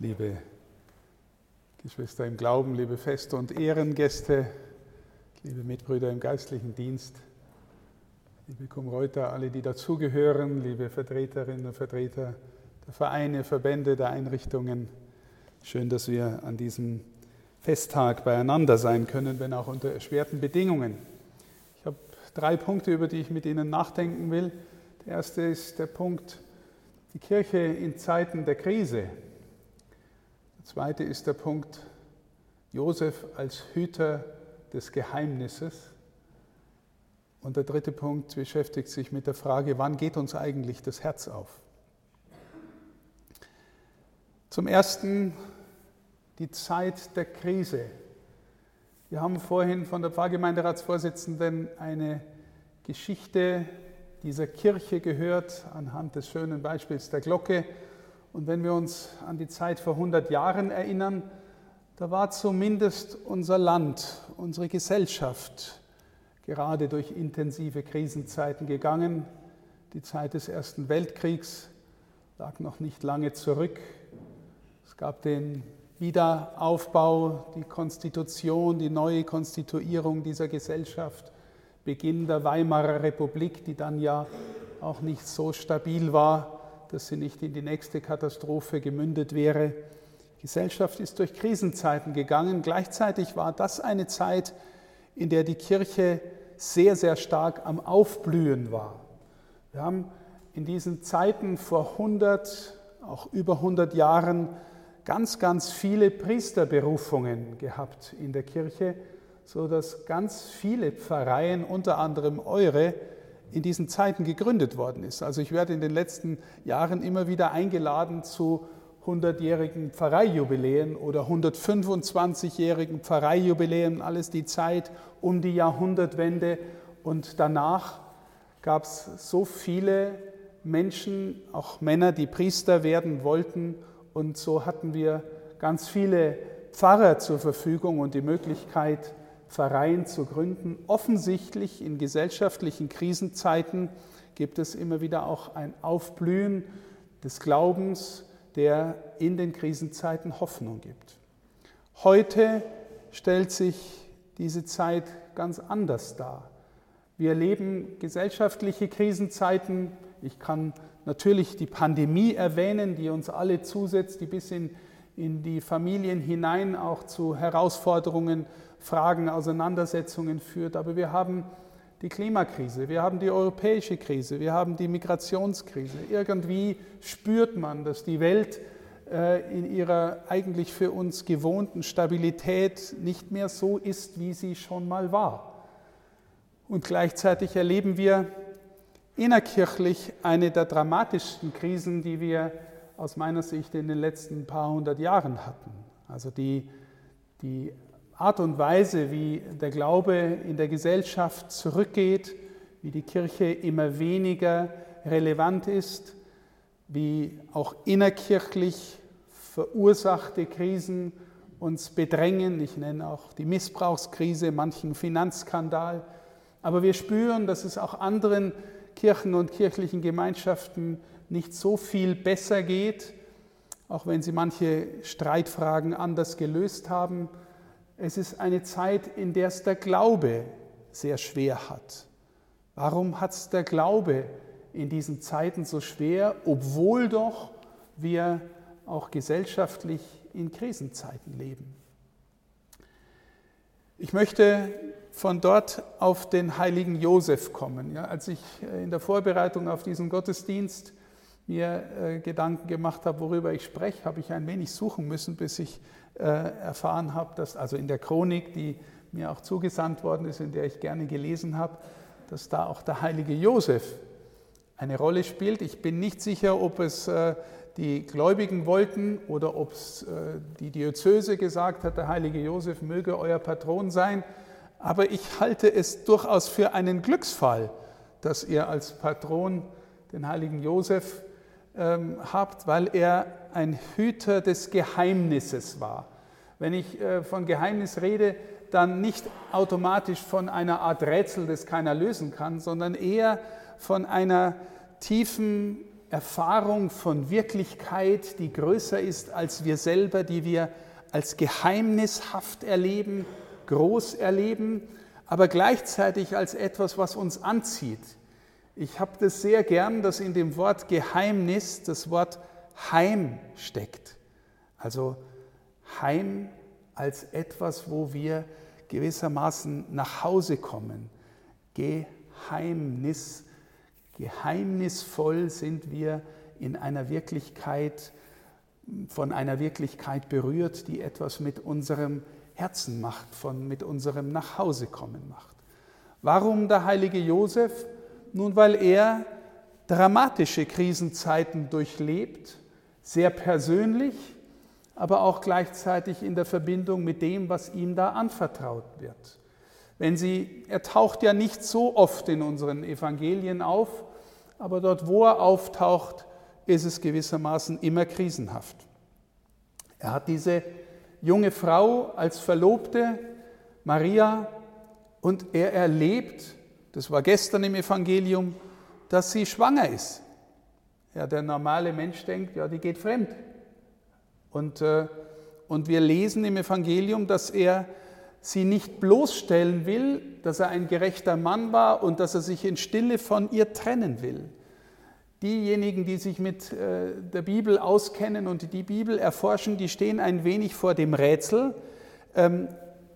liebe Geschwister im Glauben, liebe Feste und Ehrengäste, liebe Mitbrüder im geistlichen Dienst, liebe Kumreuter, alle, die dazugehören, liebe Vertreterinnen und Vertreter der Vereine, Verbände, der Einrichtungen. Schön, dass wir an diesem Festtag beieinander sein können, wenn auch unter erschwerten Bedingungen. Ich habe drei Punkte, über die ich mit Ihnen nachdenken will. Der erste ist der Punkt, die Kirche in Zeiten der Krise. Zweite ist der Punkt Josef als Hüter des Geheimnisses. Und der dritte Punkt beschäftigt sich mit der Frage, wann geht uns eigentlich das Herz auf? Zum Ersten die Zeit der Krise. Wir haben vorhin von der Pfarrgemeinderatsvorsitzenden eine Geschichte dieser Kirche gehört anhand des schönen Beispiels der Glocke. Und wenn wir uns an die Zeit vor 100 Jahren erinnern, da war zumindest unser Land, unsere Gesellschaft gerade durch intensive Krisenzeiten gegangen. Die Zeit des Ersten Weltkriegs lag noch nicht lange zurück. Es gab den Wiederaufbau, die Konstitution, die neue Konstituierung dieser Gesellschaft. Beginn der Weimarer Republik, die dann ja auch nicht so stabil war, dass sie nicht in die nächste Katastrophe gemündet wäre. Die Gesellschaft ist durch Krisenzeiten gegangen. Gleichzeitig war das eine Zeit, in der die Kirche sehr, sehr stark am Aufblühen war. Wir haben in diesen Zeiten vor 100, auch über 100 Jahren ganz, ganz viele Priesterberufungen gehabt in der Kirche so dass ganz viele Pfarreien, unter anderem eure, in diesen Zeiten gegründet worden ist. Also ich werde in den letzten Jahren immer wieder eingeladen zu 100-jährigen Pfarreijubiläen oder 125-jährigen Pfarreijubiläen, alles die Zeit um die Jahrhundertwende. Und danach gab es so viele Menschen, auch Männer, die Priester werden wollten. Und so hatten wir ganz viele Pfarrer zur Verfügung und die Möglichkeit, Pfarreien zu gründen. Offensichtlich in gesellschaftlichen Krisenzeiten gibt es immer wieder auch ein Aufblühen des Glaubens, der in den Krisenzeiten Hoffnung gibt. Heute stellt sich diese Zeit ganz anders dar. Wir erleben gesellschaftliche Krisenzeiten. Ich kann natürlich die Pandemie erwähnen, die uns alle zusetzt, die bis in, in die Familien hinein auch zu Herausforderungen Fragen, Auseinandersetzungen führt. Aber wir haben die Klimakrise, wir haben die europäische Krise, wir haben die Migrationskrise. Irgendwie spürt man, dass die Welt äh, in ihrer eigentlich für uns gewohnten Stabilität nicht mehr so ist, wie sie schon mal war. Und gleichzeitig erleben wir innerkirchlich eine der dramatischsten Krisen, die wir aus meiner Sicht in den letzten paar hundert Jahren hatten. Also die, die Art und Weise, wie der Glaube in der Gesellschaft zurückgeht, wie die Kirche immer weniger relevant ist, wie auch innerkirchlich verursachte Krisen uns bedrängen. Ich nenne auch die Missbrauchskrise, manchen Finanzskandal. Aber wir spüren, dass es auch anderen Kirchen und kirchlichen Gemeinschaften nicht so viel besser geht, auch wenn sie manche Streitfragen anders gelöst haben. Es ist eine Zeit, in der es der Glaube sehr schwer hat. Warum hat es der Glaube in diesen Zeiten so schwer, obwohl doch wir auch gesellschaftlich in Krisenzeiten leben? Ich möchte von dort auf den heiligen Josef kommen. Ja, als ich in der Vorbereitung auf diesen Gottesdienst mir äh, Gedanken gemacht habe, worüber ich spreche, habe ich ein wenig suchen müssen, bis ich äh, erfahren habe, dass also in der Chronik, die mir auch zugesandt worden ist, in der ich gerne gelesen habe, dass da auch der heilige Josef eine Rolle spielt. Ich bin nicht sicher, ob es äh, die Gläubigen wollten oder ob es die Diözese gesagt hat, der heilige Josef möge euer Patron sein. Aber ich halte es durchaus für einen Glücksfall, dass ihr als Patron den heiligen Josef ähm, habt, weil er ein Hüter des Geheimnisses war. Wenn ich äh, von Geheimnis rede, dann nicht automatisch von einer Art Rätsel, das keiner lösen kann, sondern eher von einer tiefen Erfahrung von Wirklichkeit, die größer ist als wir selber, die wir als geheimnishaft erleben, groß erleben, aber gleichzeitig als etwas, was uns anzieht. Ich habe das sehr gern, dass in dem Wort Geheimnis das Wort Heim steckt. Also Heim als etwas, wo wir gewissermaßen nach Hause kommen. Geheimnis Geheimnisvoll sind wir in einer Wirklichkeit, von einer Wirklichkeit berührt, die etwas mit unserem Herzen macht, von, mit unserem Nachhausekommen macht. Warum der heilige Josef? Nun, weil er dramatische Krisenzeiten durchlebt, sehr persönlich, aber auch gleichzeitig in der Verbindung mit dem, was ihm da anvertraut wird. Wenn Sie, er taucht ja nicht so oft in unseren Evangelien auf, aber dort, wo er auftaucht, ist es gewissermaßen immer krisenhaft. Er hat diese junge Frau als Verlobte, Maria, und er erlebt, das war gestern im Evangelium, dass sie schwanger ist. Ja, der normale Mensch denkt, ja, die geht fremd. Und, äh, und wir lesen im Evangelium, dass er sie nicht bloßstellen will, dass er ein gerechter Mann war und dass er sich in Stille von ihr trennen will. Diejenigen, die sich mit äh, der Bibel auskennen und die Bibel erforschen, die stehen ein wenig vor dem Rätsel. Ähm,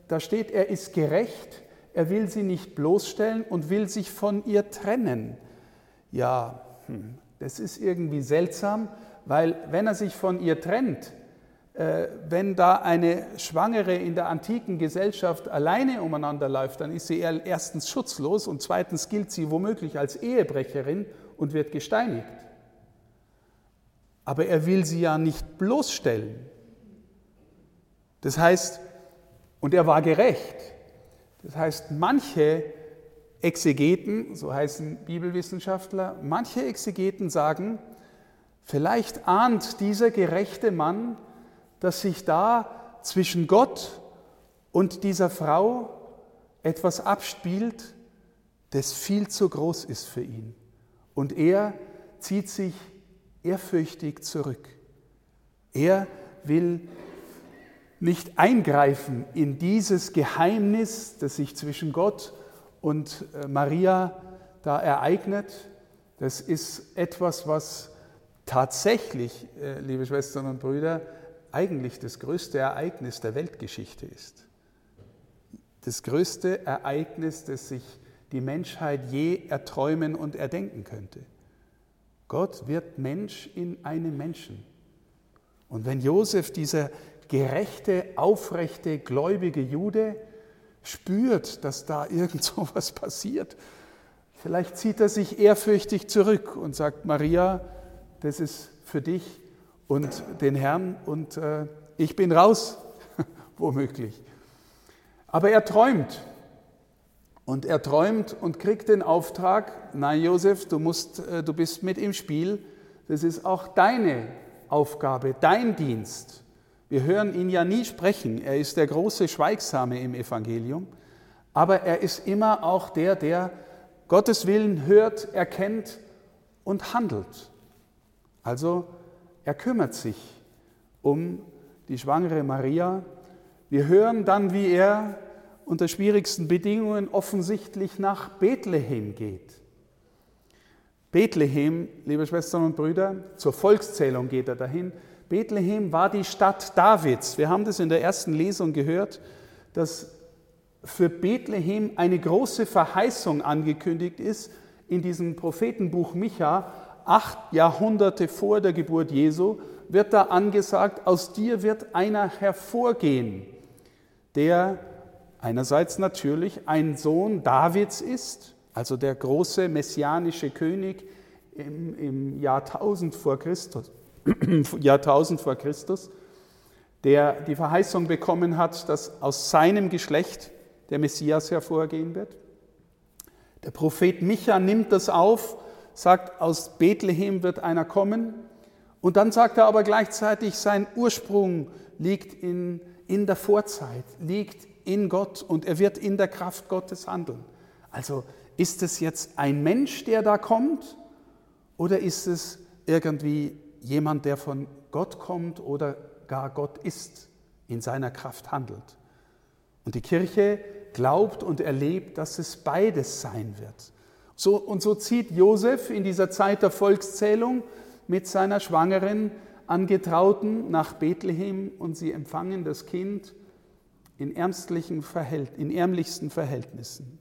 da steht, er ist gerecht, er will sie nicht bloßstellen und will sich von ihr trennen. Ja, hm, das ist irgendwie seltsam, weil wenn er sich von ihr trennt, äh, wenn da eine Schwangere in der antiken Gesellschaft alleine umeinander läuft, dann ist sie erstens schutzlos und zweitens gilt sie womöglich als Ehebrecherin und wird gesteinigt. Aber er will sie ja nicht bloßstellen. Das heißt, und er war gerecht. Das heißt, manche Exegeten, so heißen Bibelwissenschaftler, manche Exegeten sagen, vielleicht ahnt dieser gerechte Mann, dass sich da zwischen Gott und dieser Frau etwas abspielt, das viel zu groß ist für ihn. Und er zieht sich ehrfürchtig zurück. Er will nicht eingreifen in dieses Geheimnis, das sich zwischen Gott und äh, Maria da ereignet. Das ist etwas, was tatsächlich, äh, liebe Schwestern und Brüder, eigentlich das größte Ereignis der Weltgeschichte ist. Das größte Ereignis, das sich die Menschheit je erträumen und erdenken könnte. Gott wird Mensch in einem Menschen. Und wenn Josef, dieser gerechte, aufrechte, gläubige Jude, spürt, dass da irgend so was passiert, vielleicht zieht er sich ehrfürchtig zurück und sagt, Maria, das ist für dich und den Herrn und äh, ich bin raus, womöglich. Aber er träumt und er träumt und kriegt den Auftrag, nein Josef, du, musst, äh, du bist mit im Spiel, das ist auch deine Aufgabe, dein Dienst. Wir hören ihn ja nie sprechen, er ist der große Schweigsame im Evangelium, aber er ist immer auch der, der Gottes Willen hört, erkennt und handelt. Also er kümmert sich um die schwangere Maria. Wir hören dann, wie er unter schwierigsten Bedingungen offensichtlich nach Bethlehem geht. Bethlehem, liebe Schwestern und Brüder, zur Volkszählung geht er dahin. Bethlehem war die Stadt Davids. Wir haben das in der ersten Lesung gehört, dass für Bethlehem eine große Verheißung angekündigt ist in diesem Prophetenbuch Micha, acht Jahrhunderte vor der Geburt Jesu, wird da angesagt, aus dir wird einer hervorgehen, der einerseits natürlich ein Sohn Davids ist, also der große messianische König im, im Jahrtausend vor Christus, Jahrtausend vor Christus, der die Verheißung bekommen hat, dass aus seinem Geschlecht der Messias hervorgehen wird. Der Prophet Micha nimmt das auf sagt, aus Bethlehem wird einer kommen. Und dann sagt er aber gleichzeitig, sein Ursprung liegt in, in der Vorzeit, liegt in Gott und er wird in der Kraft Gottes handeln. Also ist es jetzt ein Mensch, der da kommt oder ist es irgendwie jemand, der von Gott kommt oder gar Gott ist, in seiner Kraft handelt. Und die Kirche glaubt und erlebt, dass es beides sein wird. So, und so zieht Josef in dieser Zeit der Volkszählung mit seiner schwangeren Angetrauten nach Bethlehem und sie empfangen das Kind in, ärmlichen Verhält in ärmlichsten Verhältnissen.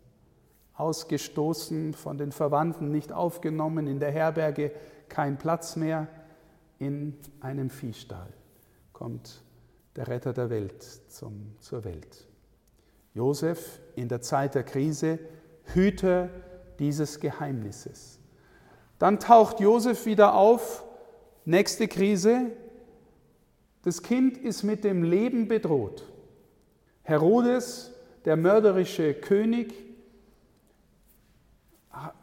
Ausgestoßen von den Verwandten, nicht aufgenommen, in der Herberge kein Platz mehr, in einem Viehstall kommt der Retter der Welt zum, zur Welt. Josef in der Zeit der Krise, Hüter dieses Geheimnisses. Dann taucht Josef wieder auf, nächste Krise. Das Kind ist mit dem Leben bedroht. Herodes, der mörderische König,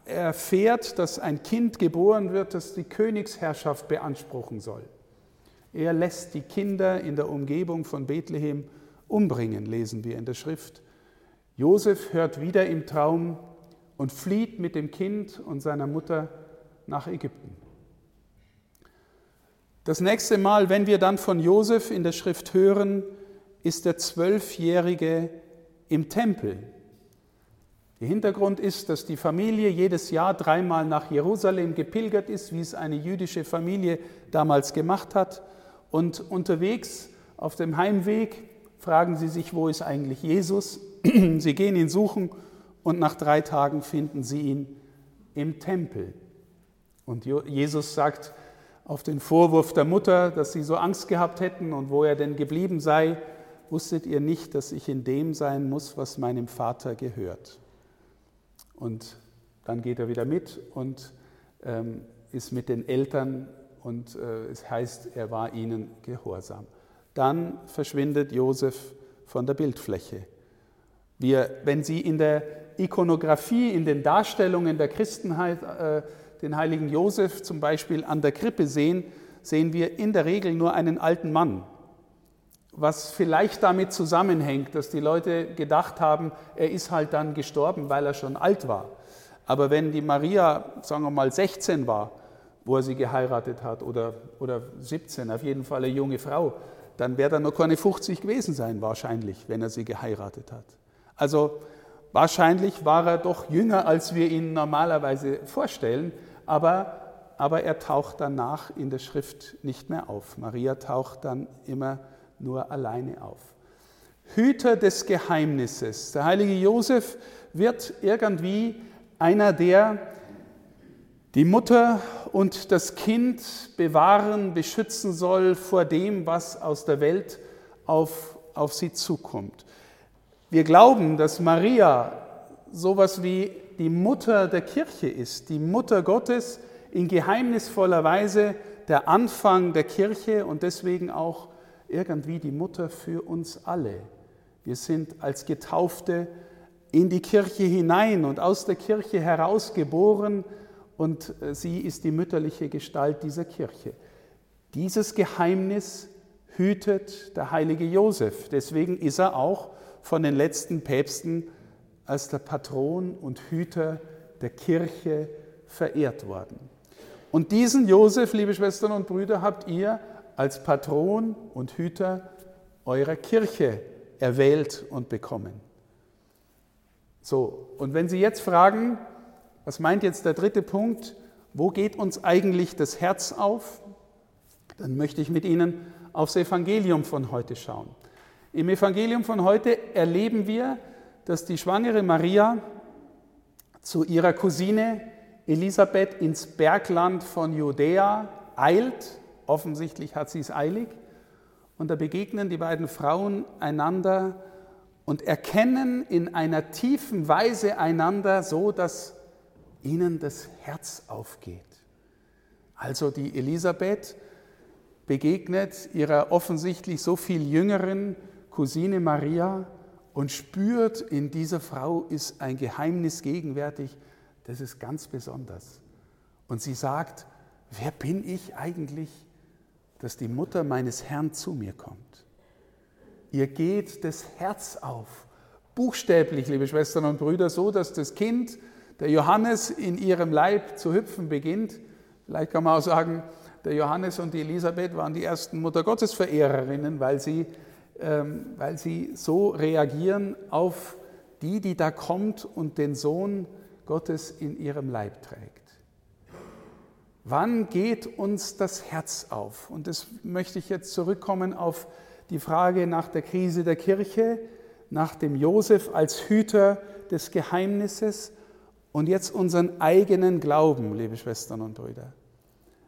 erfährt, dass ein Kind geboren wird, das die Königsherrschaft beanspruchen soll. Er lässt die Kinder in der Umgebung von Bethlehem umbringen, lesen wir in der Schrift. Josef hört wieder im Traum und flieht mit dem Kind und seiner Mutter nach Ägypten. Das nächste Mal, wenn wir dann von Josef in der Schrift hören, ist der Zwölfjährige im Tempel. Der Hintergrund ist, dass die Familie jedes Jahr dreimal nach Jerusalem gepilgert ist, wie es eine jüdische Familie damals gemacht hat. Und unterwegs auf dem Heimweg fragen sie sich, wo ist eigentlich Jesus? Sie gehen ihn suchen und nach drei Tagen finden sie ihn im Tempel. Und Jesus sagt auf den Vorwurf der Mutter, dass sie so Angst gehabt hätten und wo er denn geblieben sei, wusstet ihr nicht, dass ich in dem sein muss, was meinem Vater gehört. Und dann geht er wieder mit und ähm, ist mit den Eltern und äh, es heißt, er war ihnen gehorsam. Dann verschwindet Josef von der Bildfläche. Wir, wenn Sie in der Ikonografie, in den Darstellungen der Christenheit äh, den heiligen Josef zum Beispiel an der Krippe sehen, sehen wir in der Regel nur einen alten Mann was vielleicht damit zusammenhängt, dass die Leute gedacht haben, er ist halt dann gestorben, weil er schon alt war. Aber wenn die Maria, sagen wir mal, 16 war, wo er sie geheiratet hat, oder, oder 17, auf jeden Fall eine junge Frau, dann wäre er noch keine 50 gewesen sein, wahrscheinlich, wenn er sie geheiratet hat. Also wahrscheinlich war er doch jünger, als wir ihn normalerweise vorstellen, aber, aber er taucht danach in der Schrift nicht mehr auf. Maria taucht dann immer nur alleine auf. Hüter des Geheimnisses. Der heilige Josef wird irgendwie einer, der die Mutter und das Kind bewahren, beschützen soll vor dem, was aus der Welt auf, auf sie zukommt. Wir glauben, dass Maria sowas wie die Mutter der Kirche ist, die Mutter Gottes in geheimnisvoller Weise der Anfang der Kirche und deswegen auch irgendwie die Mutter für uns alle. Wir sind als Getaufte in die Kirche hinein und aus der Kirche heraus geboren und äh, sie ist die mütterliche Gestalt dieser Kirche. Dieses Geheimnis hütet der heilige Josef. Deswegen ist er auch von den letzten Päpsten als der Patron und Hüter der Kirche verehrt worden. Und diesen Josef, liebe Schwestern und Brüder, habt ihr als Patron und Hüter eurer Kirche erwählt und bekommen. So, und wenn Sie jetzt fragen, was meint jetzt der dritte Punkt, wo geht uns eigentlich das Herz auf, dann möchte ich mit Ihnen aufs Evangelium von heute schauen. Im Evangelium von heute erleben wir, dass die schwangere Maria zu ihrer Cousine Elisabeth ins Bergland von Judäa eilt Offensichtlich hat sie es eilig. Und da begegnen die beiden Frauen einander und erkennen in einer tiefen Weise einander so, dass ihnen das Herz aufgeht. Also die Elisabeth begegnet ihrer offensichtlich so viel jüngeren Cousine Maria und spürt, in dieser Frau ist ein Geheimnis gegenwärtig, das ist ganz besonders. Und sie sagt, wer bin ich eigentlich, dass die Mutter meines Herrn zu mir kommt. Ihr geht das Herz auf, buchstäblich, liebe Schwestern und Brüder, so, dass das Kind, der Johannes, in ihrem Leib zu hüpfen beginnt, Vielleicht kann man auch sagen, der Johannes und die Elisabeth waren die ersten Muttergottesverehrerinnen, weil sie, ähm, weil sie so reagieren auf die, die da kommt und den Sohn Gottes in ihrem Leib trägt. Wann geht uns das Herz auf? Und das möchte ich jetzt zurückkommen auf die Frage nach der Krise der Kirche, nach dem Josef als Hüter des Geheimnisses und jetzt unseren eigenen Glauben, liebe Schwestern und Brüder.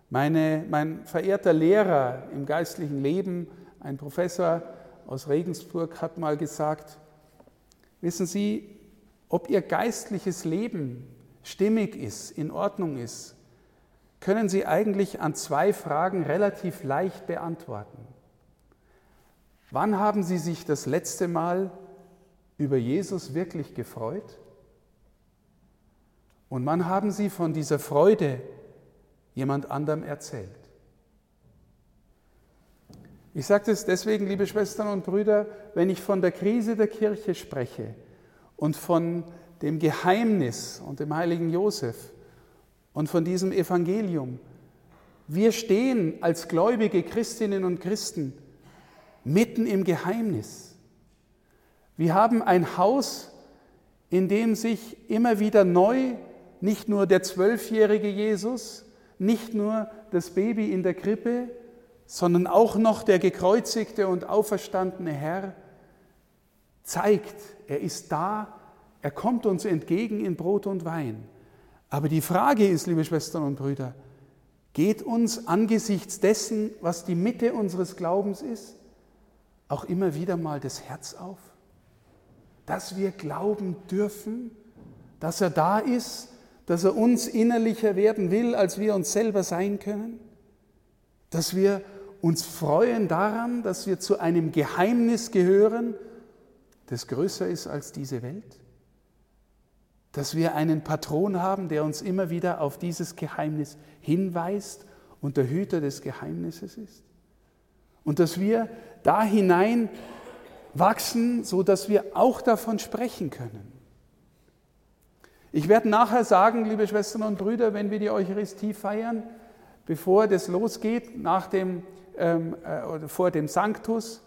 Meine, mein verehrter Lehrer im geistlichen Leben, ein Professor aus Regensburg, hat mal gesagt, wissen Sie, ob Ihr geistliches Leben stimmig ist, in Ordnung ist, können Sie eigentlich an zwei Fragen relativ leicht beantworten. Wann haben Sie sich das letzte Mal über Jesus wirklich gefreut? Und wann haben Sie von dieser Freude jemand anderem erzählt? Ich sage das deswegen, liebe Schwestern und Brüder, wenn ich von der Krise der Kirche spreche und von dem Geheimnis und dem heiligen Josef, und von diesem Evangelium. Wir stehen als gläubige Christinnen und Christen mitten im Geheimnis. Wir haben ein Haus, in dem sich immer wieder neu nicht nur der zwölfjährige Jesus, nicht nur das Baby in der Krippe, sondern auch noch der gekreuzigte und auferstandene Herr zeigt, er ist da, er kommt uns entgegen in Brot und Wein. Aber die Frage ist, liebe Schwestern und Brüder, geht uns angesichts dessen, was die Mitte unseres Glaubens ist, auch immer wieder mal das Herz auf? Dass wir glauben dürfen, dass er da ist, dass er uns innerlicher werden will, als wir uns selber sein können? Dass wir uns freuen daran, dass wir zu einem Geheimnis gehören, das größer ist als diese Welt? Dass wir einen Patron haben, der uns immer wieder auf dieses Geheimnis hinweist und der Hüter des Geheimnisses ist. Und dass wir da hinein wachsen, so dass wir auch davon sprechen können. Ich werde nachher sagen, liebe Schwestern und Brüder, wenn wir die Eucharistie feiern, bevor das losgeht, nach dem, ähm, äh, vor dem Sanctus,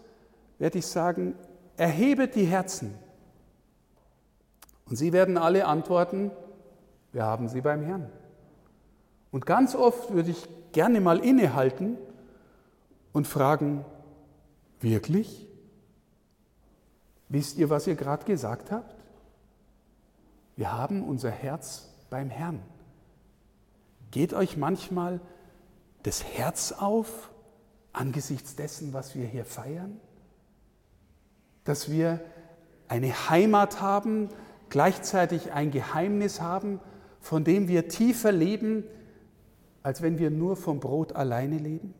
werde ich sagen, erhebet die Herzen und sie werden alle antworten, wir haben sie beim Herrn. Und ganz oft würde ich gerne mal innehalten und fragen, wirklich? Wisst ihr, was ihr gerade gesagt habt? Wir haben unser Herz beim Herrn. Geht euch manchmal das Herz auf angesichts dessen, was wir hier feiern? Dass wir eine Heimat haben, gleichzeitig ein Geheimnis haben, von dem wir tiefer leben, als wenn wir nur vom Brot alleine leben?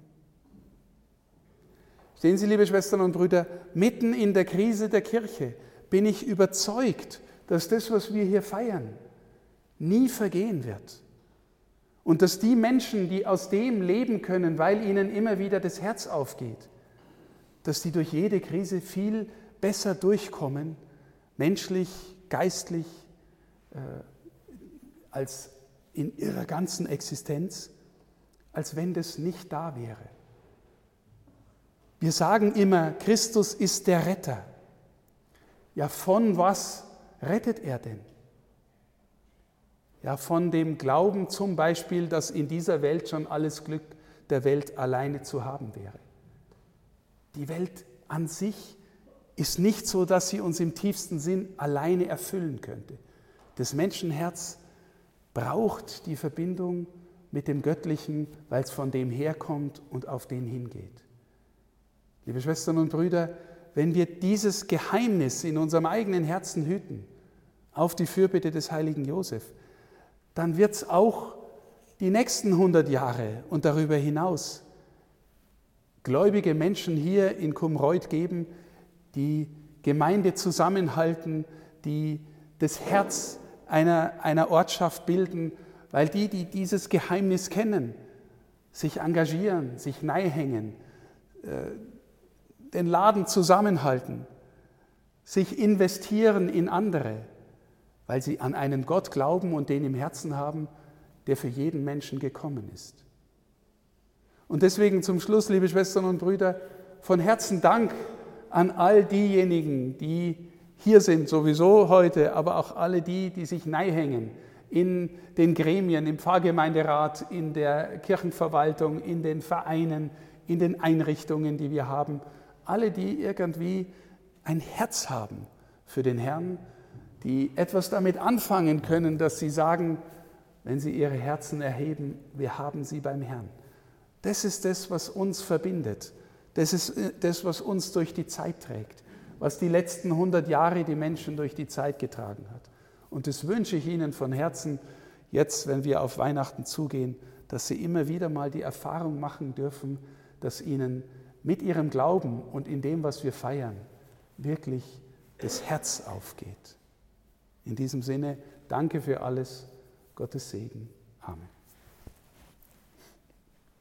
Sehen Sie, liebe Schwestern und Brüder, mitten in der Krise der Kirche bin ich überzeugt, dass das, was wir hier feiern, nie vergehen wird. Und dass die Menschen, die aus dem leben können, weil ihnen immer wieder das Herz aufgeht, dass die durch jede Krise viel besser durchkommen, menschlich, geistlich, äh, als in ihrer ganzen Existenz, als wenn das nicht da wäre. Wir sagen immer, Christus ist der Retter. Ja, von was rettet er denn? Ja, von dem Glauben zum Beispiel, dass in dieser Welt schon alles Glück der Welt alleine zu haben wäre. Die Welt an sich ist nicht so, dass sie uns im tiefsten Sinn alleine erfüllen könnte. Das Menschenherz braucht die Verbindung mit dem Göttlichen, weil es von dem herkommt und auf den hingeht. Liebe Schwestern und Brüder, wenn wir dieses Geheimnis in unserem eigenen Herzen hüten, auf die Fürbitte des heiligen Josef, dann wird es auch die nächsten 100 Jahre und darüber hinaus gläubige Menschen hier in Kumreuth geben, die Gemeinde zusammenhalten, die das Herz einer, einer Ortschaft bilden, weil die, die dieses Geheimnis kennen, sich engagieren, sich neihängen, äh, den Laden zusammenhalten, sich investieren in andere, weil sie an einen Gott glauben und den im Herzen haben, der für jeden Menschen gekommen ist. Und deswegen zum Schluss, liebe Schwestern und Brüder, von Herzen Dank an all diejenigen, die hier sind, sowieso heute, aber auch alle die, die sich neihängen in den Gremien, im Pfarrgemeinderat, in der Kirchenverwaltung, in den Vereinen, in den Einrichtungen, die wir haben. Alle, die irgendwie ein Herz haben für den Herrn, die etwas damit anfangen können, dass sie sagen, wenn sie ihre Herzen erheben, wir haben sie beim Herrn. Das ist das, was uns verbindet. Das ist äh, das, was uns durch die Zeit trägt, was die letzten 100 Jahre die Menschen durch die Zeit getragen hat. Und das wünsche ich Ihnen von Herzen, jetzt, wenn wir auf Weihnachten zugehen, dass Sie immer wieder mal die Erfahrung machen dürfen, dass Ihnen mit Ihrem Glauben und in dem, was wir feiern, wirklich das Herz aufgeht. In diesem Sinne, danke für alles. Gottes Segen. Amen.